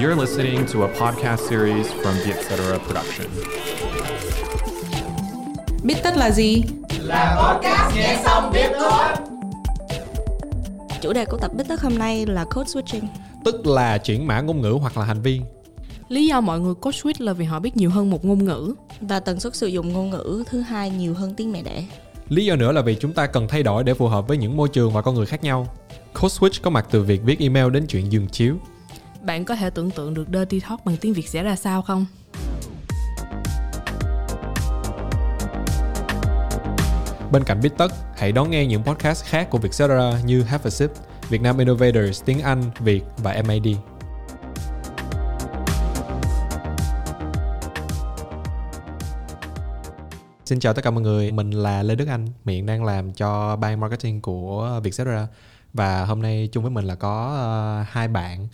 You're listening to a podcast series from the Etc. Production. Biết tất là gì? Chủ đề của tập Bít Tất hôm nay là code switching. tức là chuyển mã ngôn ngữ hoặc là hành vi Lý do mọi người code switch là vì họ biết nhiều hơn một ngôn ngữ. Và tần suất sử dụng ngôn ngữ thứ hai nhiều hơn tiếng mẹ đẻ. lý do nữa là vì chúng ta cần thay đổi để phù hợp với những môi trường và con người khác nhau code switch có mặt từ việc viết email đến chuyện giường chiếu bạn có thể tưởng tượng được dirty talk bằng tiếng Việt sẽ ra sao không? bên cạnh biết tất hãy đón nghe những podcast khác của Vietcetera như Have a Sip Việt Nam Innovators tiếng Anh Việt và MAD Xin chào tất cả mọi người, mình là Lê Đức Anh, hiện đang làm cho ban marketing của Vietcetera. Và hôm nay chung với mình là có uh, hai bạn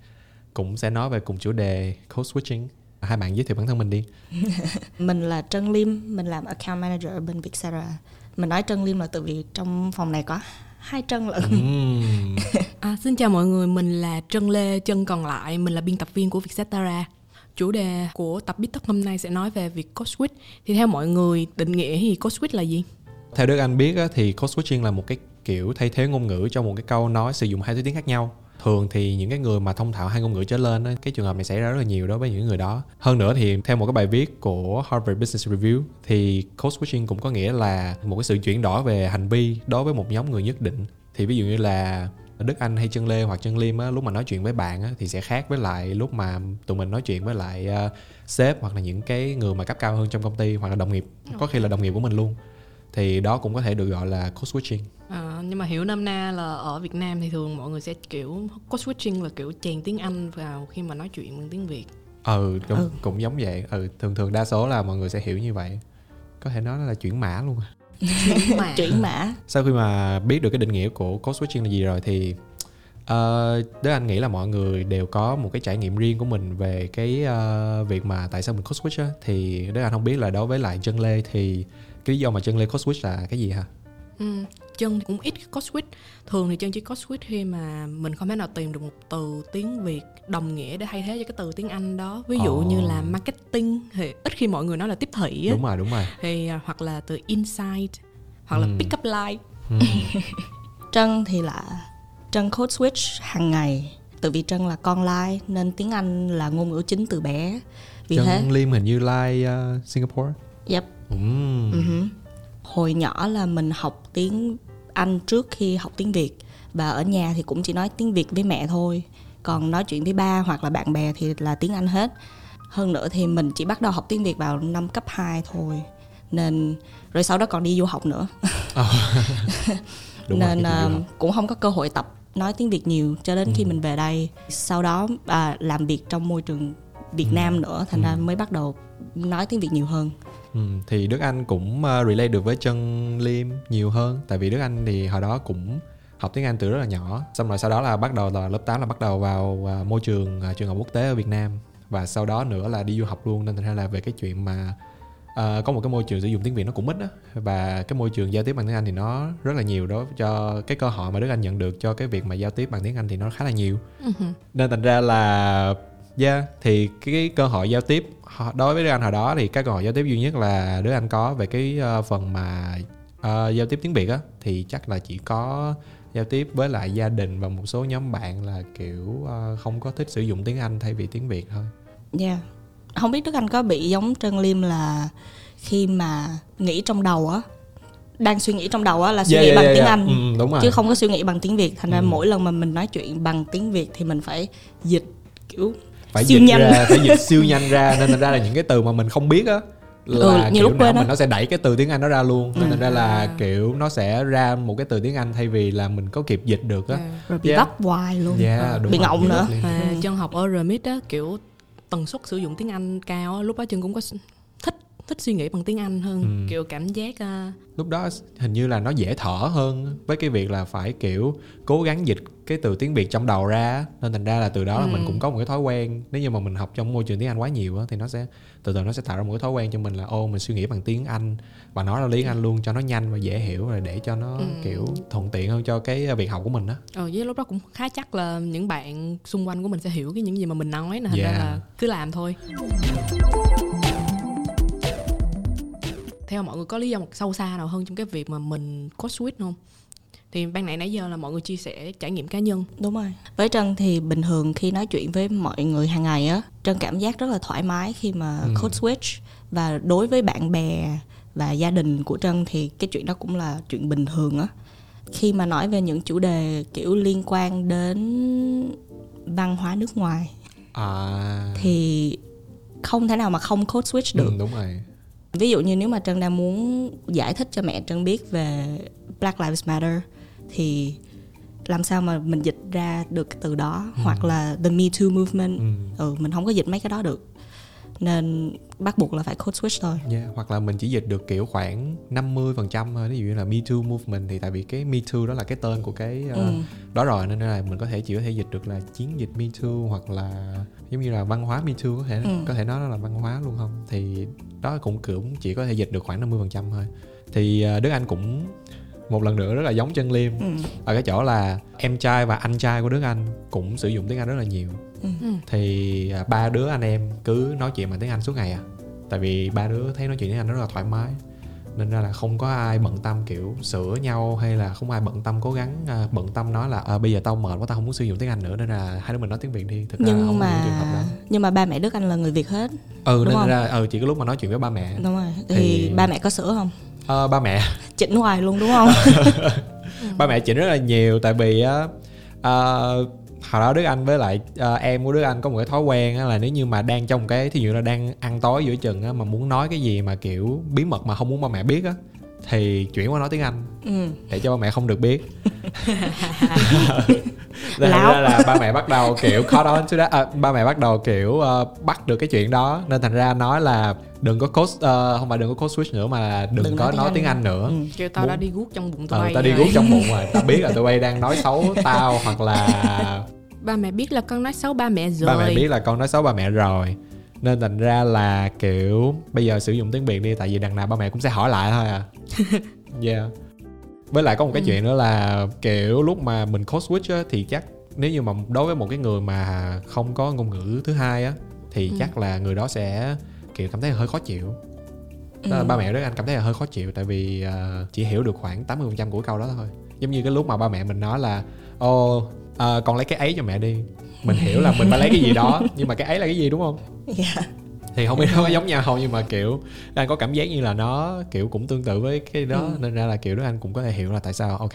cũng sẽ nói về cùng chủ đề code switching. Hai bạn giới thiệu bản thân mình đi. Mình là Trân Lim, mình làm account manager ở bên Vietcetera. Mình nói Trân Lim là từ vì trong phòng này có hai Trân lận. Ừm. À, xin chào mọi người, mình là Trân Lê, chân còn lại, mình là biên tập viên của Vietcetera. Chủ đề của tập Biết Tất hôm nay sẽ nói về việc code switch. Thì theo mọi người, định nghĩa thì code switch là gì? Theo Đức Anh biết á, thì code switching là một cái kiểu thay thế ngôn ngữ cho một cái câu nói sử dụng hai thứ tiếng khác nhau. Thường thì những cái người mà thông thạo hai ngôn ngữ trở lên cái trường hợp này xảy ra rất là nhiều đối với những người đó. Hơn nữa thì theo một cái bài viết của Harvard Business Review thì code switching cũng có nghĩa là một cái sự chuyển đổi về hành vi đối với một nhóm người nhất định. Thì ví dụ như là Đức Anh hay Trân Lê hoặc Trân Liêm á, lúc mà nói chuyện với bạn á, thì sẽ khác với lại lúc mà tụi mình nói chuyện với lại uh, sếp hoặc là những cái người mà cấp cao hơn trong công ty hoặc là đồng nghiệp có khi là đồng nghiệp của mình luôn thì đó cũng có thể được gọi là code switching À, nhưng mà hiểu nôm na là ở Việt Nam thì thường mọi người sẽ kiểu code switching là kiểu chèn tiếng Anh vào khi mà nói chuyện bằng tiếng Việt. ừ, đúng, Ừ. cũng giống vậy ừ thường thường đa số là mọi người sẽ hiểu như vậy có thể nói là chuyển mã luôn Nhưng mà Chuyển mã. sau khi mà biết được cái định nghĩa của code switching là gì rồi thì uh, Đức Anh nghĩ là mọi người đều có một cái trải nghiệm riêng của mình về cái ờ, việc mà tại sao mình code switch á thì Đức Anh không biết là đối với lại chân Lê thì cái lý do mà chân Lê code switch là cái gì hả? Ừ, chân cũng ít code switch thường thì chân chỉ code switch khi mà mình không thể nào tìm được một từ tiếng việt đồng nghĩa để thay thế cho cái từ tiếng anh đó ví dụ Ồ. như là marketing thì ít khi mọi người nói là tiếp thị á Đúng rồi, đúng rồi. thì à, hoặc là từ insight hoặc là Ừ. pick up line Ừ. Trân thì là Trân code switch hàng ngày. Từ vì Trân là con lai nên tiếng Anh là ngôn ngữ chính từ bé. Vì thế, Chân Liêm hình như like uh, Singapore. yep. Ừm. Ừ hử. Hồi nhỏ là mình học tiếng Anh trước khi học tiếng Việt và ở nhà thì cũng chỉ nói tiếng Việt với mẹ thôi. Còn nói chuyện với ba hoặc là bạn bè thì là tiếng Anh hết. Hơn nữa thì mình chỉ bắt đầu học tiếng Việt vào năm cấp 2 thôi. Nên rồi sau đó còn đi du học nữa. Đúng rồi, nên à, điều đó. cũng không có cơ hội tập nói tiếng Việt nhiều cho đến khi mình về đây. Sau đó à, làm việc trong môi trường Việt Nam nữa thành ra mới bắt đầu nói tiếng Việt nhiều hơn. Ừ, thì Đức Anh cũng uh, relate được với chân Liêm nhiều hơn. Tại vì Đức Anh thì hồi đó cũng học tiếng Anh từ rất là nhỏ. Xong rồi sau đó là bắt đầu là lớp 8 là bắt đầu vào uh, môi trường uh, trường học quốc tế ở Việt Nam. Và sau đó nữa là đi du học luôn. Nên thành ra là về cái chuyện mà uh, có một cái môi trường sử dụng tiếng Việt nó cũng ít á. Và cái môi trường giao tiếp bằng tiếng Anh thì nó rất là nhiều đó cho cái cơ hội mà Đức Anh nhận được cho cái việc mà giao tiếp bằng tiếng Anh thì nó khá là nhiều. Nên thành ra là yeah thì cái, cái cơ hội giao tiếp đối với Đức Anh hồi đó thì cái cơ hội giao tiếp duy nhất là Đức Anh có về cái ờ, phần mà ờ, giao tiếp tiếng Việt á thì chắc là chỉ có giao tiếp với lại gia đình và một số nhóm bạn là kiểu ờ, không có thích sử dụng tiếng Anh thay vì tiếng Việt thôi Yeah. Không biết Đức Anh có bị giống Trân Liêm là khi mà nghĩ trong đầu á đang suy nghĩ trong đầu á là suy nghĩ bằng tiếng Anh Ừ, ừ, đúng rồi chứ không có suy nghĩ bằng tiếng Việt thành ra Ừ. mỗi lần mà mình nói chuyện bằng tiếng Việt thì mình phải dịch kiểu phải siêu dịch nhanh. ra phải dịch siêu nhanh ra nên thành ra là những cái từ mà mình không biết á là Ừ, nhiều kiểu lúc quên mình á. nó sẽ đẩy cái từ tiếng Anh đó ra luôn nên Ừ. thành ra là À. kiểu nó sẽ ra một cái từ tiếng Anh thay vì là mình có kịp dịch được á rồi bị Yeah. vấp hoài luôn Yeah, đúng bị rồi, ngọng bị nữa liền. và Ừ. chân học ở remit á kiểu tần suất sử dụng tiếng anh cao á lúc đó chân cũng có thích suy nghĩ bằng tiếng anh hơn Ừ. kiểu cảm giác ờ, lúc đó hình như là nó dễ thở hơn với cái việc là phải kiểu cố gắng dịch cái từ tiếng việt trong đầu ra nên thành ra là từ đó là Ừ. mình cũng có một cái thói quen nếu như mà mình học trong môi trường tiếng anh quá nhiều á thì nó sẽ từ từ nó sẽ tạo ra một cái thói quen cho mình là ô mình suy nghĩ bằng tiếng anh và nói ra tiếng anh luôn cho nó nhanh và dễ hiểu rồi để cho nó Ừ. kiểu thuận tiện hơn cho cái việc học của mình á ờ với lúc đó cũng khá chắc là những bạn xung quanh của mình sẽ hiểu cái những gì mà mình nói nên thành ra Yeah. là cứ làm thôi theo mọi người có lý do một sâu xa nào hơn trong cái việc mà mình code switch không? Thì ban nãy nãy giờ là mọi người chia sẻ trải nghiệm cá nhân. Đúng rồi. Với trân thì bình thường khi nói chuyện với mọi người hàng ngày á trân cảm giác rất là thoải mái khi mà Ừ. code switch. Và đối với bạn bè và gia đình của trân thì cái chuyện đó cũng là chuyện bình thường á. Khi mà nói về những chủ đề kiểu liên quan đến văn hóa nước ngoài à. thì không thể nào mà không code switch được. Ừ, đúng rồi ví dụ như nếu mà trân đang muốn giải thích cho mẹ trân biết về Black Lives Matter thì làm sao mà mình dịch ra được từ đó? Hoặc là the Me Too movement. Ừ. ừ mình không có dịch mấy cái đó được nên bắt buộc là phải code switch thôi Yeah, hoặc là mình chỉ dịch được kiểu khoảng 50% thôi ví dụ như là Me Too movement thì tại vì cái Me Too đó là cái tên của cái uh, ừ. đó rồi nên là mình có thể chỉ có thể dịch được là chiến dịch Me Too hoặc là giống như là văn hóa Me Too có thể Ừ. có thể nói nó là văn hóa luôn không thì đó cũng cũng chỉ có thể dịch được khoảng 50% thôi thì uh, Đức Anh cũng một lần nữa rất là giống chân Liêm Ừ. ở cái chỗ là em trai và anh trai của Đức Anh cũng sử dụng tiếng Anh rất là nhiều Ừ. Ừ. thì à, ba đứa anh em cứ nói chuyện bằng tiếng Anh suốt ngày à. Tại vì ba đứa thấy nói chuyện tiếng Anh rất là thoải mái. Nên ra là không có ai bận tâm kiểu sửa nhau hay là không ai bận tâm cố gắng à, bận tâm nói là à, bây giờ tao mệt quá tao không muốn sử dụng tiếng Anh nữa nên là hai đứa mình nói tiếng Việt đi. Thực ra là nhưng không có những mà trường hợp đó. nhưng mà ba mẹ Đức Anh là người Việt hết ừ đúng nên không? ra ừ chỉ có lúc mà nói chuyện với ba mẹ. Đúng rồi. Thì, Thì- ba mẹ có sửa không? Ờ, ba mẹ. Chỉnh hoài luôn đúng không? Ba mẹ chỉnh rất là nhiều tại vì á uh, hồi đó Đức Anh với lại uh, em của Đức Anh có một cái thói quen á là nếu như mà đang trong cái thí dụ là đang ăn tối giữa chừng á mà muốn nói cái gì mà kiểu bí mật mà không muốn ba mẹ biết á thì chuyển qua nói tiếng Anh ừ. để cho ba mẹ không được biết. Nên ra là ba mẹ bắt đầu kiểu caught on to that à, ba mẹ bắt đầu kiểu ờ, bắt được cái chuyện đó. Nên thành ra nói là đừng có code ờ, không phải đừng có code switch nữa mà là đừng, Đừng có nói tiếng nói Anh. tiếng Anh nữa. Ừ. kêu tao đã Muốn- đi guốc trong bụng tụi ờ, bay tao đi guốc trong bụng rồi. Tao biết là tụi bay đang nói xấu tao hoặc là ba mẹ biết là con nói xấu ba mẹ rồi ba mẹ biết là con nói xấu ba mẹ rồi nên thành ra là kiểu bây giờ sử dụng tiếng việt đi tại vì đằng nào ba mẹ cũng sẽ hỏi lại thôi à yeah với lại có một cái Ừ. chuyện nữa là kiểu lúc mà mình code switch á, thì chắc nếu như mà đối với một cái người mà không có ngôn ngữ thứ hai á thì Ừ. chắc là người đó sẽ kiểu cảm thấy hơi khó chịu đó là Ừ. ba mẹ rất anh cảm thấy là hơi khó chịu tại vì ờ, chỉ hiểu được khoảng 80% của câu đó thôi giống như cái lúc mà ba mẹ mình nói là ô ờ, con lấy cái ấy cho mẹ đi. Mình hiểu là mình phải lấy cái gì đó nhưng mà cái ấy là cái gì đúng không? Yeah. thì không biết nó có giống nhau không nhưng mà kiểu đang có cảm giác như là nó kiểu cũng tương tự với cái đó Ừ. nên ra là kiểu đó anh cũng có thể hiểu là tại sao ok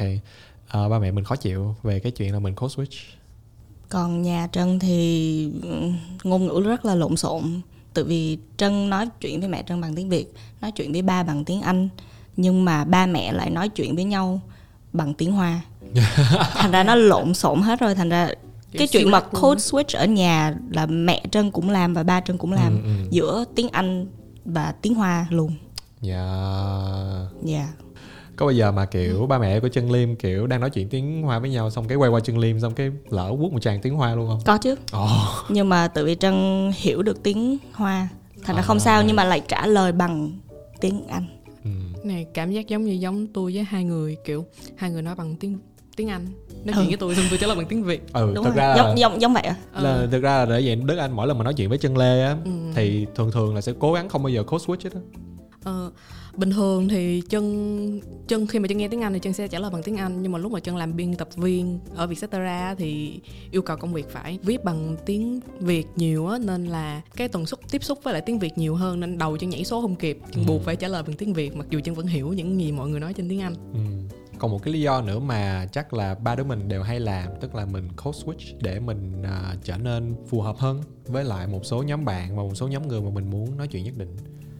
ờ, ba mẹ mình khó chịu về cái chuyện là mình code switch. Còn nhà Trân thì ừ, ngôn ngữ rất là lộn xộn. Tự vì Trân nói chuyện với mẹ Trân bằng tiếng Việt nói chuyện với ba bằng tiếng Anh nhưng mà ba mẹ lại nói chuyện với nhau bằng tiếng Hoa. Thành ra nó lộn xộn hết rồi thành ra cái chuyện mà code switch ở nhà là mẹ Trân cũng làm và ba Trân cũng làm Ừ, ừ. giữa tiếng Anh và tiếng Hoa luôn. Dạ. Dạ. Có bao giờ mà kiểu ba mẹ của chân liêm kiểu đang nói chuyện tiếng hoa với nhau xong cái quay qua chân liêm xong cái lỡ quất một tràng tiếng hoa luôn không? Có chứ. Ồ. Nhưng mà tự vì Trân hiểu được tiếng Hoa thành ra không À. sao nhưng mà lại trả lời bằng tiếng Anh. ừ. Này cảm giác giống như giống tôi với hai người kiểu hai người nói bằng tiếng tiếng Anh nói chuyện Ừ. với tôi xong tôi trả lời bằng tiếng Việt ừ đúng thực rồi ra giống giống giống vậy à là Ờ. thực ra là để vậy đức anh mỗi lần mà nói chuyện với chân lê á Ừ. thì thường thường là sẽ cố gắng không bao giờ code switch hết á Ờ, bình thường thì chân chân khi mà chân nghe tiếng Anh thì chân sẽ trả lời bằng tiếng Anh nhưng mà lúc mà chân làm biên tập viên ở Vietcetera thì yêu cầu công việc phải viết bằng tiếng Việt nhiều á nên là cái tần suất tiếp xúc với lại tiếng Việt nhiều hơn nên đầu chân nhảy số không kịp chân Ừ. buộc phải trả lời bằng tiếng Việt mặc dù chân vẫn hiểu những gì mọi người nói trên tiếng Anh ừ. còn một cái lý do nữa mà chắc là ba đứa mình đều hay làm tức là mình code switch để mình à, trở nên phù hợp hơn với lại một số nhóm bạn và một số nhóm người mà mình muốn nói chuyện nhất định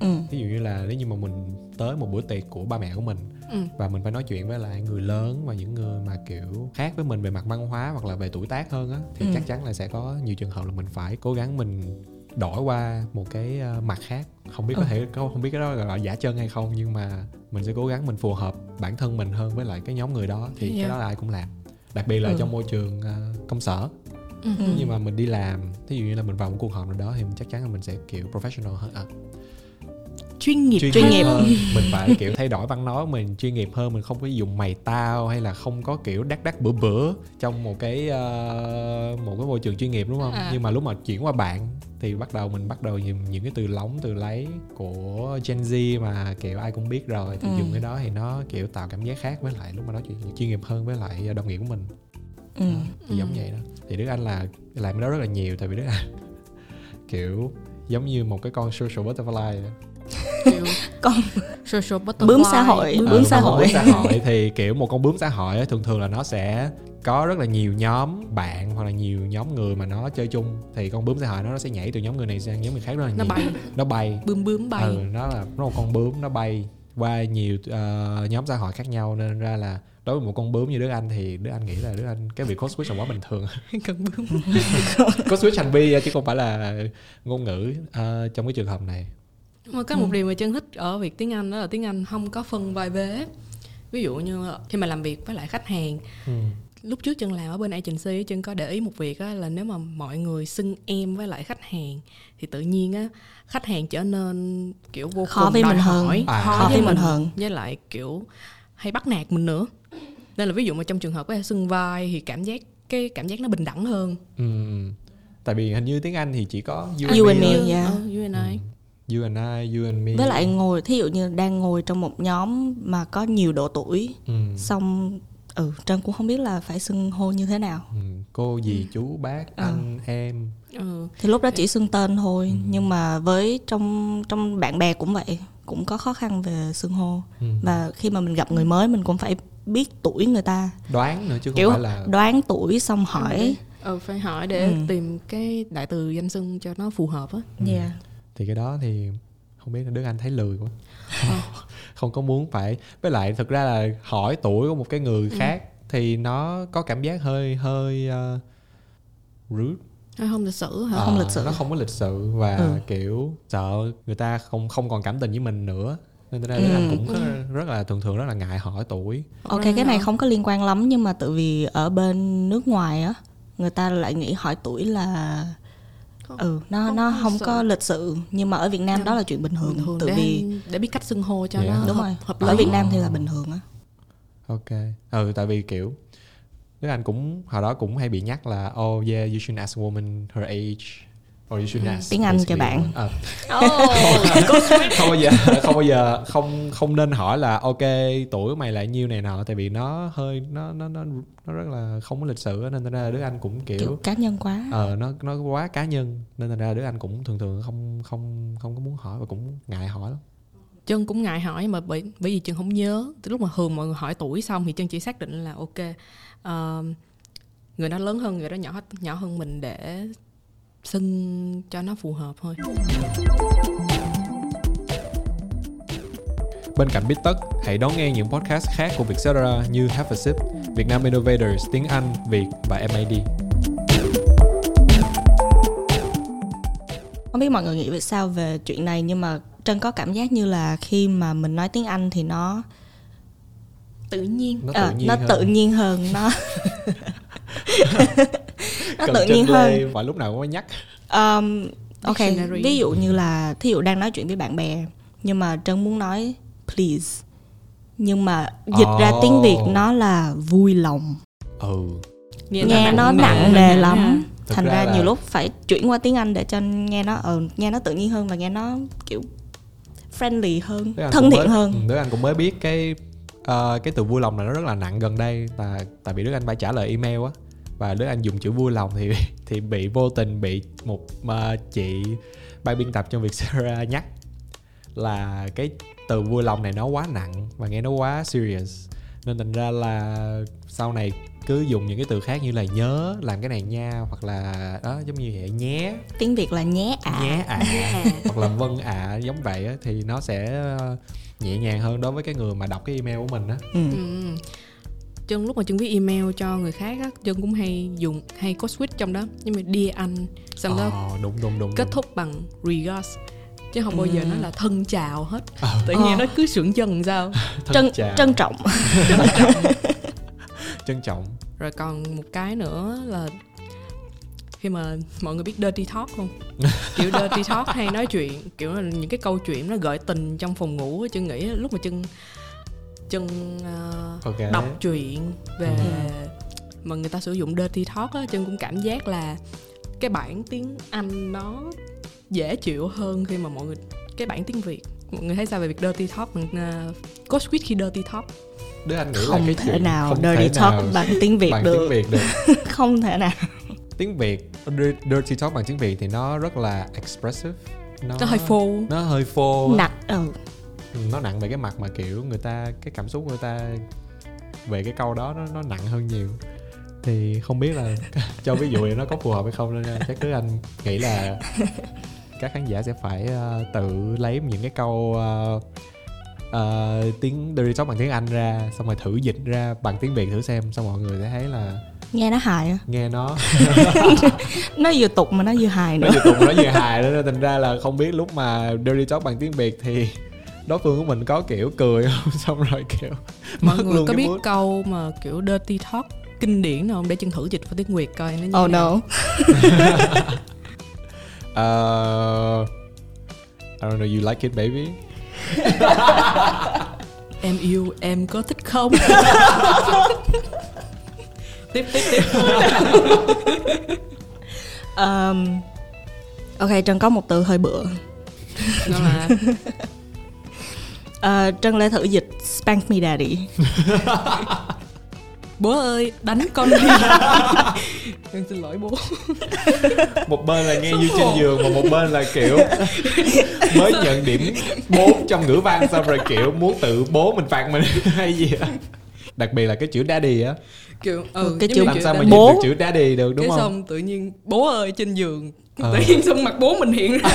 ừ. ví dụ như là nếu như mà mình tới một bữa tiệc của ba mẹ của mình ừ. và mình phải nói chuyện với lại người lớn và những người mà kiểu khác với mình về mặt văn hóa hoặc là về tuổi tác hơn á thì Ừ. chắc chắn là sẽ có nhiều trường hợp là mình phải cố gắng mình đổi qua một cái ờ, mặt khác không biết có Ừ. thể có không biết cái đó là giả chân hay không nhưng mà mình sẽ cố gắng mình phù hợp bản thân mình hơn với lại cái nhóm người đó thì cái Yeah. đó là ai cũng làm đặc biệt là Ừ. trong môi trường ờ, công sở Ừ. Ừ. nhưng mà mình đi làm thí dụ như là mình vào một cuộc họp nào đó thì mình chắc chắn là mình sẽ kiểu professional hơn à, chuyên nghiệp Chuyên nghiệp. hơn mình phải kiểu thay đổi văn nói mình chuyên nghiệp hơn mình không có dùng mày tao hay là không có kiểu đắc đắc bữa bữa trong một cái ờ, một cái môi trường chuyên nghiệp đúng không À. nhưng mà lúc mà chuyển qua bạn thì bắt đầu mình bắt đầu dùng những cái từ lóng từ lấy của Gen Z mà kiểu ai cũng biết rồi thì Ừ. dùng cái đó thì nó kiểu tạo cảm giác khác với lại lúc mà nói chuyện chuyên nghiệp hơn với lại đồng nghiệp của mình Ừ. Đó, thì giống Ừ. vậy đó thì Đức Anh là làm cái đó rất là nhiều tại vì Đức Anh kiểu giống như một cái con social butterfly. Kiểu Con social butterfly bướm xã hội, bướm, bướm xã con hội. bướm xã hội thì kiểu một con bướm xã hội á, thường thường là nó sẽ có rất là nhiều nhóm bạn hoặc là nhiều nhóm người mà nó chơi chung. Thì con bướm xã hội nó nó sẽ nhảy từ nhóm người này sang nhóm người khác rất là nhiều. nó bay. Nó bay. Bướm bướm bay. Ừ nó là nó là một con bướm nó bay qua nhiều ờ, nhóm xã hội khác nhau. Nên ra là đối với một con bướm như Đức Anh thì Đức Anh nghĩ là Đức Anh cái việc code switch là quá bình thường. Cần bướm. Code switch hành vi chứ không phải là ngôn ngữ. Ờ, trong cái trường hợp này mà có một điều mà chân thích ở việc tiếng Anh đó là tiếng Anh không có phân vai vế ví dụ như khi mà làm việc với lại khách hàng ừ. lúc trước chân làm ở bên agency chân có để ý một việc á, là nếu mà mọi người xưng em với lại khách hàng thì tự nhiên á khách hàng trở nên kiểu vô Khó cùng với đòi mình hơn. hỏi À. khó, Khó với mình hơn. với lại kiểu hay bắt nạt mình nữa nên là ví dụ mà trong trường hợp có xưng vai thì cảm giác cái cảm giác nó bình đẳng hơn Ừ. tại vì hình như tiếng Anh thì chỉ có you, You and me, You- yeah. ờ, you and I you and I you and me với lại ngồi thí dụ như đang ngồi trong một nhóm mà có nhiều độ tuổi ừ. xong ừ trân cũng không biết là phải xưng hô như thế nào Ừ. cô dì chú bác Ờ. anh em ừ. thì lúc đó chỉ xưng tên thôi Ừ. nhưng mà với trong trong bạn bè cũng vậy cũng có khó khăn về xưng hô ừ. và khi mà mình gặp người mới mình cũng phải biết tuổi người ta đoán nữa chứ không kiểu phải là đoán tuổi xong hỏi ừ phải hỏi để Ừ. tìm cái đại từ danh xưng cho nó phù hợp á Ừ. thì cái đó thì không biết là Đức Anh thấy lười quá Ờ. không có muốn phải với lại thực ra là hỏi tuổi của một cái người Ừ. khác thì nó có cảm giác hơi hơi uh, rude không lịch sử hả Ờ, Không lịch sự. nó không có lịch sự và Ừ. kiểu sợ người ta không không còn cảm tình với mình nữa nên ra Ừ. Anh cũng rất, rất là thường thường rất là ngại hỏi tuổi ok cái này không có liên quan lắm nhưng mà tự vì ở bên nước ngoài á người ta lại nghĩ hỏi tuổi là Không- ừ nó không nó có không lịch có sự. lịch sự nhưng mà ở Việt Nam đó là chuyện bình thường, bình thường tự để, vì để biết cách xưng hô cho Dạ. nó đúng hợp, rồi. hợp ở lý. Việt Nam thì là bình thường á. Ok. Ừ tại vì kiểu Đức Anh cũng hồi đó cũng hay bị nhắc là oh yeah you should ask a woman her age or you should ask Tiếng Anh cho bạn. woman. Ờ, không bao giờ không bao giờ không không nên hỏi là ok tuổi mày là nhiêu này nọ tại vì nó hơi nó nó nó nó rất là không có lịch sự á, nên thành ra là Đức Anh cũng kiểu kiểu cá nhân quá. Ờ nó nó quá cá nhân nên thành ra Đức Anh cũng thường thường không không không có muốn hỏi và cũng ngại hỏi lắm. Chân cũng ngại hỏi mà bởi bởi vì chân không nhớ. Từ lúc mà thường mọi người hỏi tuổi xong thì chân chỉ xác định là ok ờ, người đó lớn hơn người đó nhỏ nhỏ hơn mình để xưng cho nó phù hợp thôi Bên cạnh Biết Tất, hãy đón nghe những podcast khác của Vietcetera như Have a Sip, Vietnam Innovators, Tiếng Anh, Việt và MAD. không biết mọi người nghĩ về sao về chuyện này nhưng mà Trân có cảm giác như là khi mà mình nói tiếng Anh thì nó tự nhiên Nó tự ờ, nhiên nó hơn. tự nhiên hơn nó nó Cần tự nhiên hơn. Và lúc nào cũng nhắc. Um, ok ví dụ như là thí dụ đang nói chuyện với bạn bè nhưng mà Trân muốn nói please. Nhưng mà dịch ra tiếng Việt Oh. nó là vui lòng. Ừ. nghe nó nặng nề lắm. Thực thành ra ra là- nhiều lúc phải chuyển qua tiếng Anh để cho nghe nó ờ nghe nó tự nhiên hơn và nghe nó kiểu friendly hơn thân thiện mới, hơn. Ừ, Đức Anh cũng mới biết cái ờ, cái từ vui lòng này nó rất là nặng gần đây là tại vì Đức Anh phải trả lời email á và Đức Anh dùng chữ vui lòng thì thì bị vô tình bị một ờ, chị ban biên tập trong Vietcetera nhắc là cái từ vui lòng này nó quá nặng và nghe nó quá serious. Nên thành ra là sau này cứ dùng những cái từ khác như là nhớ làm cái này nha hoặc là đó giống như vậy nhé. Tiếng Việt là nhé ạ. Nhé ạ. Hoặc là vâng ạ giống vậy á, thì nó sẽ ờ, nhẹ nhàng hơn đối với cái người mà đọc cái email của mình á. Ừ. Ừ. chân lúc mà chân viết email cho người khác á chân cũng hay dùng hay có switch trong đó nhưng mà dear anh xong đó Ờ, đúng đúng đúng kết đúng. thúc bằng regards. Chứ không bao giờ Ừ. nó là thân chào hết. Ờ. tự nhiên Ờ. nó cứ sượng chân sao? Trân chào, trân trọng. Trân trọng. Rồi còn một cái nữa là khi mà mọi người biết dirty talk không? Kiểu dirty talk hay nói chuyện kiểu là những cái câu chuyện nó gợi tình trong phòng ngủ chân nghĩ lúc mà chân chân ờ, ok. đọc chuyện về Ừ. mà người ta sử dụng dirty talk á chân cũng cảm giác là cái bản tiếng anh nó dễ chịu hơn khi mà mọi người cái bản tiếng việt. Mọi người thấy sao về việc dirty talk bằng uh, có switch khi dirty talk? Đứa anh nghĩ là không cái thể chuyện nào không dirty thể talk nào bằng tiếng việt bằng được. tiếng việt được. Không thể nào. Tiếng việt dirty talk bằng tiếng việt thì nó rất là expressive. Nó nó hơi phô. Nó hơi phô nặng ừ. Nó nặng về cái mặt mà kiểu người ta cái cảm xúc người ta về cái câu đó nó, nó nặng hơn nhiều. Thì không biết là cho ví dụ này nó có phù hợp hay không nên chắc đứa anh nghĩ là các khán giả sẽ phải ờ, tự lấy những cái câu ờ, ờ, tiếng dirty talk bằng tiếng anh ra xong rồi thử dịch ra bằng tiếng việt thử xem xong mọi người sẽ thấy là nghe nó hài nghe nó. Nó vừa tục mà nó vừa hài nó nữa. vừa tục nó vừa hài đó nên thành ra là không biết lúc mà dirty talk bằng tiếng việt thì đối phương của mình có kiểu cười không xong rồi kiểu mọi người luôn có biết mood. câu mà kiểu dirty talk kinh điển nào không để chân thử dịch vào tiếng việt coi nó như oh nào. no Uh, I don't know, you like it baby? em yêu em có thích không tiếp tiếp tiếp um, ok trân có một từ hơi bựa nó là Ờ, trân lê thử dịch spank me daddy bố ơi đánh con đi em xin lỗi bố Một bên là nghe như trên giường mà một bên là kiểu mới nhận điểm 4 trong ngữ văn xong rồi kiểu muốn tự bố mình phạt mình hay gì đó. Đặc biệt là cái chữ daddy á, kiểu ừ, Cái chữ làm sao mà Bố. được chữ daddy được đúng cái không? xong tự nhiên bố ơi trên giường Ờ. tự nhiên xong mặt bố mình hiện ra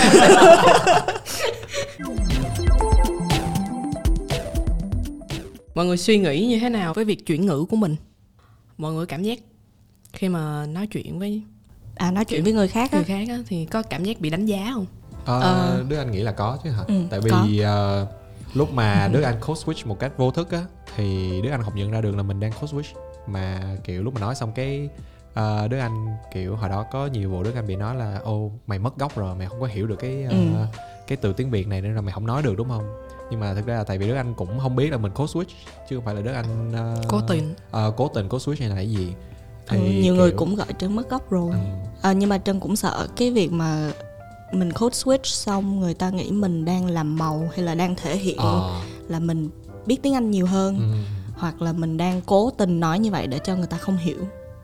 mọi người suy nghĩ như thế nào với việc chuyển ngữ của mình mọi người cảm giác khi mà nói chuyện với à nói chuyện với người khác á người khác á, thì có cảm giác bị đánh giá không Ờ, Ờ. Đức Anh nghĩ là có chứ hả? Ừ, Tại có. vì ờ, lúc mà Đức Anh code switch một cách vô thức á thì Đức Anh không nhận ra được là mình đang code switch mà kiểu lúc mà nói xong cái ờ, Đức Anh kiểu hồi đó có nhiều vụ Đức Anh bị nói là ô mày mất gốc rồi mày không có hiểu được cái ờ, Ừ. cái từ tiếng Việt này nên là mày không nói được đúng không? Nhưng mà thực ra là tại vì Đức Anh cũng không biết là mình code switch chứ không phải là Đức Anh ờ, cố tình. ờ, cố tình code switch hay là cái gì. ừ, nhiều người kiểu- cũng gọi trân mất gốc rồi. Ừ, Ờ, nhưng mà trân cũng sợ cái việc mà mình code switch xong người ta nghĩ mình đang làm màu hay là đang thể hiện ờ, là mình biết tiếng anh nhiều hơn ừ, hoặc là mình đang cố tình nói như vậy để cho người ta không hiểu.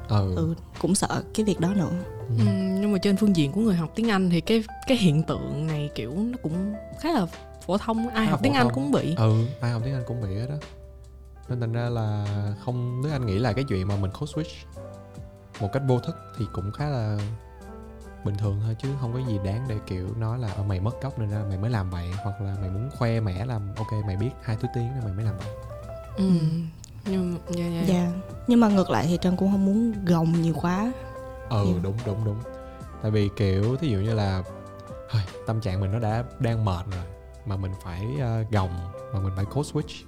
Ừ, ừ cũng sợ cái việc đó nữa. Ừ, nhưng mà trên phương diện của người học tiếng Anh thì cái cái hiện tượng này kiểu nó cũng khá là phổ thông ai học tiếng Anh cũng bị. Ừ ai học tiếng anh cũng bị hết đó nên thành ra là không đức anh nghĩ là cái chuyện mà mình code switch một cách vô thức thì cũng khá là bình thường thôi chứ không có gì đáng để kiểu nói là "Ờ, mày mất gốc nên ra mày mới làm vậy. Hoặc là mày muốn khoe mẽ làm ok mày biết hai thứ tiếng nên mày mới làm vậy. Ừ. nhưng dạ, dạ. dạ nhưng mà ngược lại thì trân cũng không muốn gồng nhiều quá. Ừ Ừ. đúng đúng đúng. Tại vì kiểu thí dụ như là tâm trạng mình nó đã đang mệt rồi mà mình phải uh, gồng mà mình phải code switch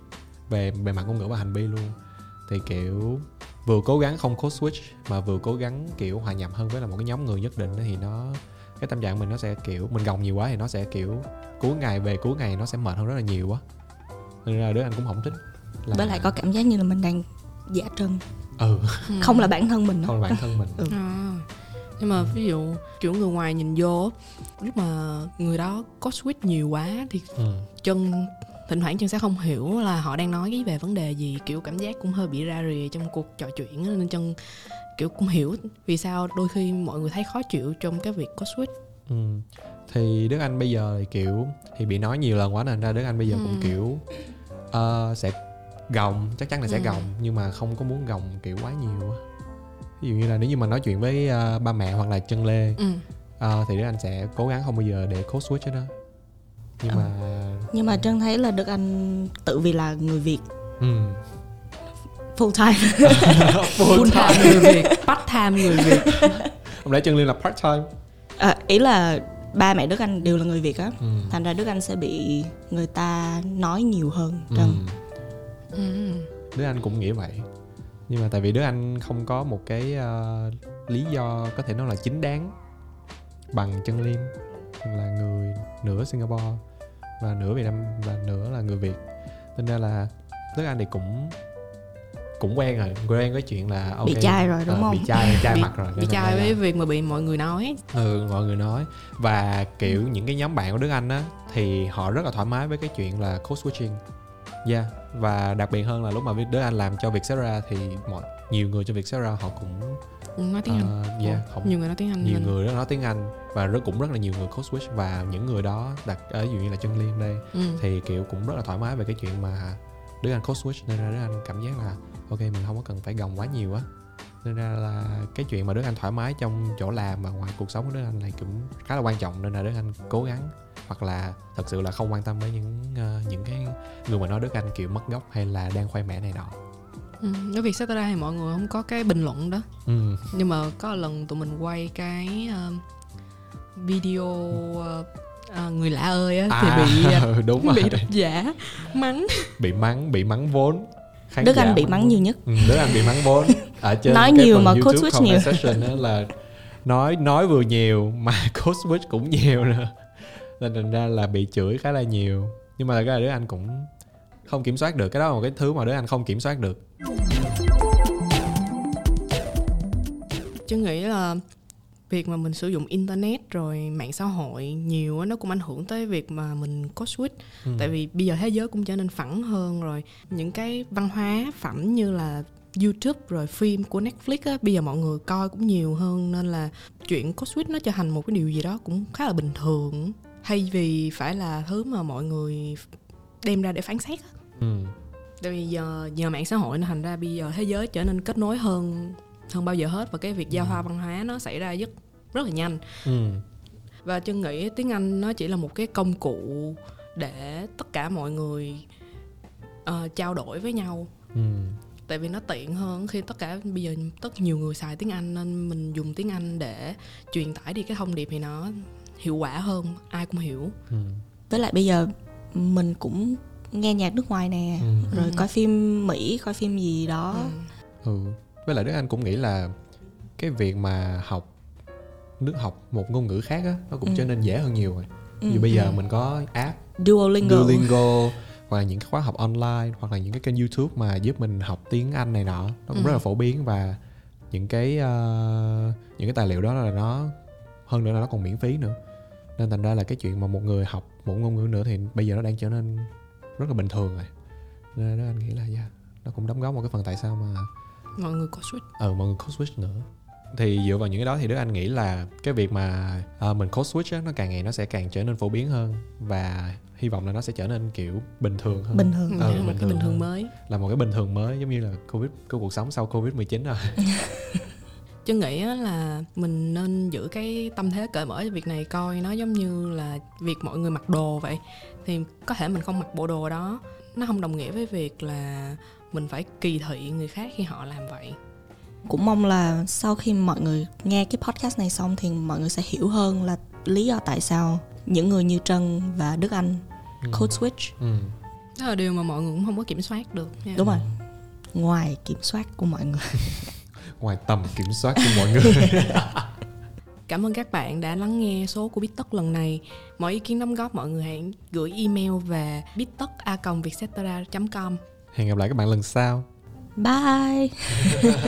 về về mặt ngôn ngữ và hành vi luôn thì kiểu vừa cố gắng không code switch mà vừa cố gắng kiểu hòa nhập hơn với là một cái nhóm người nhất định đó thì nó cái tâm trạng mình nó sẽ kiểu mình gồng nhiều quá thì nó sẽ kiểu cuối ngày về cuối ngày nó sẽ mệt hơn rất là nhiều quá nên là đứa anh cũng không thích là với lại có cảm giác như là mình đang giả trân ừ Ừ. không là bản thân mình đó. không là bản thân mình Ừ. À. nhưng mà ví dụ kiểu người ngoài nhìn vô lúc mà người đó có switch nhiều quá thì ừ. chân thỉnh thoảng chân sẽ không hiểu là họ đang nói cái về vấn đề gì kiểu cảm giác cũng hơi bị ra rìa trong cuộc trò chuyện nên chân kiểu cũng hiểu vì sao đôi khi mọi người thấy khó chịu trong cái việc có switch Ừ. Thì Đức Anh bây giờ thì kiểu thì bị nói nhiều lần quá nên ra Đức Anh bây giờ cũng Ừ. kiểu ờ, sẽ gồng chắc chắn là sẽ Ừ. gồng nhưng mà không có muốn gồng kiểu quá nhiều á. Ví dụ như là nếu như mà nói chuyện với ờ, ba mẹ hoặc là chân lê ừ. ờ, thì Đức Anh sẽ cố gắng không bao giờ để code switch hết đó. Nhưng Ừ. mà nhưng mà trân thấy là được anh tự vì là người việt ừ. full time full time người Việt part time người Việt không lẽ chân liên là part time à, ý là ba mẹ Đức Anh đều là người Việt á ừ. thành ra Đức Anh sẽ bị người ta nói nhiều hơn Ừ. Trân ừ. Đức Anh cũng nghĩ vậy nhưng mà tại vì Đức Anh không có một cái ờ, lý do có thể nói là chính đáng bằng chân liêm là người nửa Singapore và nửa Việt Nam và nửa là người Việt. Nên ra là Đức Anh thì cũng cũng quen rồi quen với chuyện là ok, bị chai rồi đúng ờ, không bị chai chai Bị- mặt rồi bị ra với là- việc mà bị mọi người nói. Ừ, mọi người nói. Và kiểu những cái nhóm bạn của Đức Anh á thì họ rất là thoải mái với cái chuyện là code switching yeah và đặc biệt hơn là lúc mà Đức Anh làm cho Vietcetera thì mọi nhiều người cho Vietcetera họ cũng nói tiếng Anh. ờ, yeah không nhiều người nói tiếng Anh nhiều nên- người nói tiếng Anh và rất cũng rất là nhiều người code switch và những người đó đặt ở ví dụ như là chân liêm đây ừ. thì kiểu cũng rất là thoải mái về cái chuyện mà Đức Anh code switch nên ra Đức Anh cảm giác là ok mình không có cần phải gồng quá nhiều á. Nên ra là cái chuyện mà Đức Anh thoải mái trong chỗ làm và ngoài cuộc sống của Đức Anh này cũng khá là quan trọng nên là Đức Anh cố gắng hoặc là thật sự là không quan tâm với những ờ, những cái người mà nói Đức Anh kiểu mất gốc hay là đang khoe mẽ này nọ Ừ. Cái việc Setara thì mọi người không có cái bình luận đó ừ. nhưng mà có lần tụi mình quay cái um, video uh, uh, người lạ ơi á thì bị uh, đúng rồi bị độc giả mắng bị mắng bị mắng vốn Khán Đức Anh bị mắng nhiều nhất Ừ, Đức Anh bị mắng vốn ở trên Nói cái nhiều mà YouTube code switch nhiều. là nói nói vừa nhiều mà code switch cũng nhiều nữa nên thành ra là bị chửi khá là nhiều. Nhưng mà thật ra là Đức Anh cũng không kiểm soát được. Cái đó là một cái thứ mà Đức Anh không kiểm soát được. Chứ nghĩ là việc mà mình sử dụng internet rồi mạng xã hội nhiều á nó cũng ảnh hưởng tới việc mà mình có switch. Ừ. tại vì bây giờ thế giới cũng trở nên phẳng hơn rồi. Những cái văn hóa phẩm như là YouTube rồi phim của Netflix á bây giờ mọi người coi cũng nhiều hơn. Nên là chuyện có switch nó trở thành một cái điều gì đó cũng khá là bình thường thay vì phải là thứ mà mọi người đem ra để phán xét á ừ. tại vì giờ nhờ mạng xã hội nó thành ra bây giờ thế giới trở nên kết nối hơn hơn bao giờ hết và cái việc giao thoa văn hóa nó xảy ra rất rất là nhanh Ừ. và chân nghĩ tiếng anh nó chỉ là một cái công cụ để tất cả mọi người ờ, trao đổi với nhau Ừ. tại vì nó tiện hơn khi tất cả bây giờ tất nhiều người xài tiếng anh nên mình dùng tiếng anh để truyền tải đi cái thông điệp thì nó hiệu quả hơn ai cũng hiểu Ừ. với lại bây giờ mình cũng nghe nhạc nước ngoài nè Ừ. rồi Ừ. coi phim mỹ coi phim gì đó Ừ. ừ với lại Đức Anh cũng nghĩ là cái việc mà học nước học một ngôn ngữ khác á nó cũng Ừ. trở nên dễ hơn nhiều rồi Ừ. Vì bây giờ Ừ. mình có app Duolingo, Duolingo hoặc là những cái khóa học online hoặc là những cái kênh YouTube mà giúp mình học tiếng Anh này nọ nó cũng Ừ. rất là phổ biến và những cái ờ, những cái tài liệu đó là nó hơn nữa là nó còn miễn phí nữa nên thành ra là cái chuyện mà một người học một ngôn ngữ nữa thì bây giờ nó đang trở nên rất là bình thường rồi. Nên đó anh nghĩ là yeah, nó cũng đóng góp một cái phần tại sao mà mọi người có switch. Ờ mọi người code switch nữa. Thì dựa vào những cái đó thì Đức Anh nghĩ là cái việc mà ờ, mình code switch á, nó càng ngày nó sẽ càng trở nên phổ biến hơn và hy vọng là nó sẽ trở nên kiểu bình thường hơn. Bình thường Ừ, Ừ, một bình cái thường bình thường hơn. mới. Là một cái bình thường mới giống như là covid của cuộc sống sau covid 19 rồi chân nghĩ á là mình nên giữ cái tâm thế cởi mở cho việc này coi nó giống như là việc mọi người mặc đồ vậy thì có thể mình không mặc bộ đồ đó nó không đồng nghĩa với việc là mình phải kỳ thị người khác khi họ làm vậy cũng mong là sau khi mọi người nghe cái podcast này xong thì mọi người sẽ hiểu hơn là lý do tại sao những người như Trân và Đức Anh Ừ. code switch ừ. đó là điều mà mọi người cũng không có kiểm soát được nha. đúng rồi ngoài kiểm soát của mọi người ngoài tầm kiểm soát của mọi người. Cảm ơn các bạn đã lắng nghe số của Bittất lần này. Mọi ý kiến đóng góp mọi người hãy gửi email về bittất.vietcetera.com hẹn gặp lại các bạn lần sau. Bye.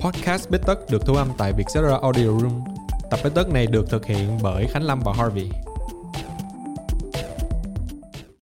Podcast Bít Tất được thu âm tại Vietcetera Audio Room. Tập Bít Tất này được thực hiện bởi Khánh Lâm và Harvey